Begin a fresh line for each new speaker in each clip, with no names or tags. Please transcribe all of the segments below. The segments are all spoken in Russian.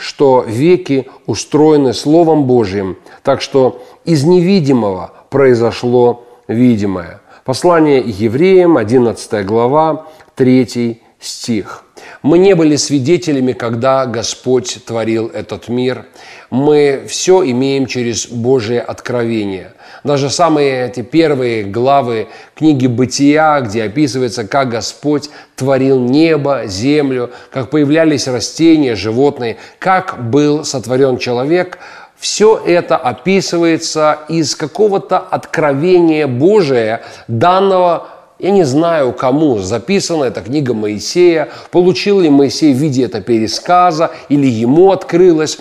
что веки устроены Словом Божьим, так что из невидимого произошло видимое. Послание евреям, 11 глава, 3 стих. Мы не были свидетелями, когда Господь творил этот мир. Мы все имеем через Божие откровение. Даже самые эти первые главы книги «Бытия», где описывается, как Господь творил небо, землю, как появлялись растения, животные, как был сотворен человек – все это описывается из какого-то откровения Божия, данного я не знаю, кому записана эта книга Моисея, получил ли Моисей в виде это пересказа или ему открылось.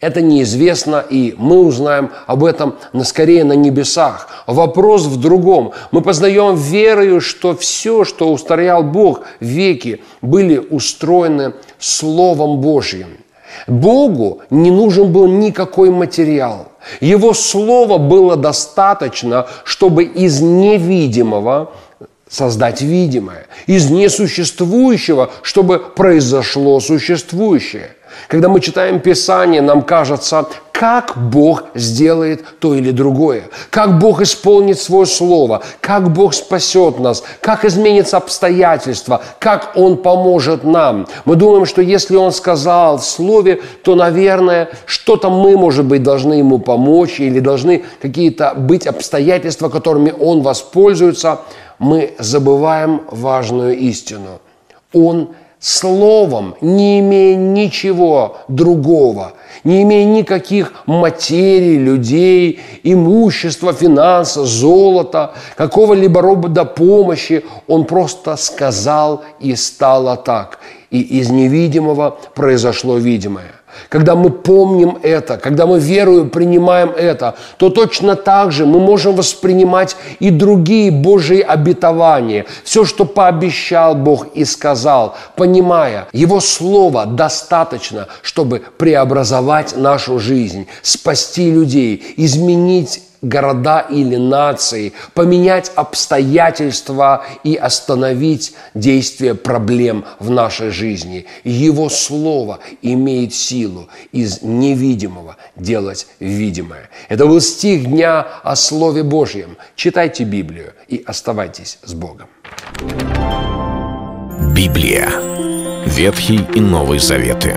Это неизвестно, и мы узнаем об этом на скорее на небесах. Вопрос в другом. Мы познаем верою, что все, что устроял Бог веки, были устроены Словом Божьим. Богу не нужен был никакой материал. Его слова было достаточно, чтобы из невидимого создать видимое, из несуществующего, чтобы произошло существующее. Когда мы читаем Писание, нам кажется, как Бог сделает то или другое, как Бог исполнит свое слово, как Бог спасет нас, как изменится обстоятельства, как Он поможет нам. Мы думаем, что если Он сказал в слове, то, наверное, что-то мы, может быть, должны Ему помочь или должны какие-то быть обстоятельства, которыми Он воспользуется. Мы забываем важную истину. Он словом, не имея ничего другого, не имея никаких материй, людей, имущества, финансов, золота, какого-либо рода помощи, он просто сказал и стало так. И из невидимого произошло видимое. Когда мы помним это, когда мы верою принимаем это, то точно так же мы можем воспринимать и другие Божьи обетования. Все, что пообещал Бог и сказал, понимая, Его Слово достаточно, чтобы преобразовать нашу жизнь, спасти людей, изменить города или нации, поменять обстоятельства и остановить действие проблем в нашей жизни. Его Слово имеет силу из невидимого делать видимое. Это был стих дня о Слове Божьем. Читайте Библию и оставайтесь с Богом.
Библия. Ветхий и Новый Заветы.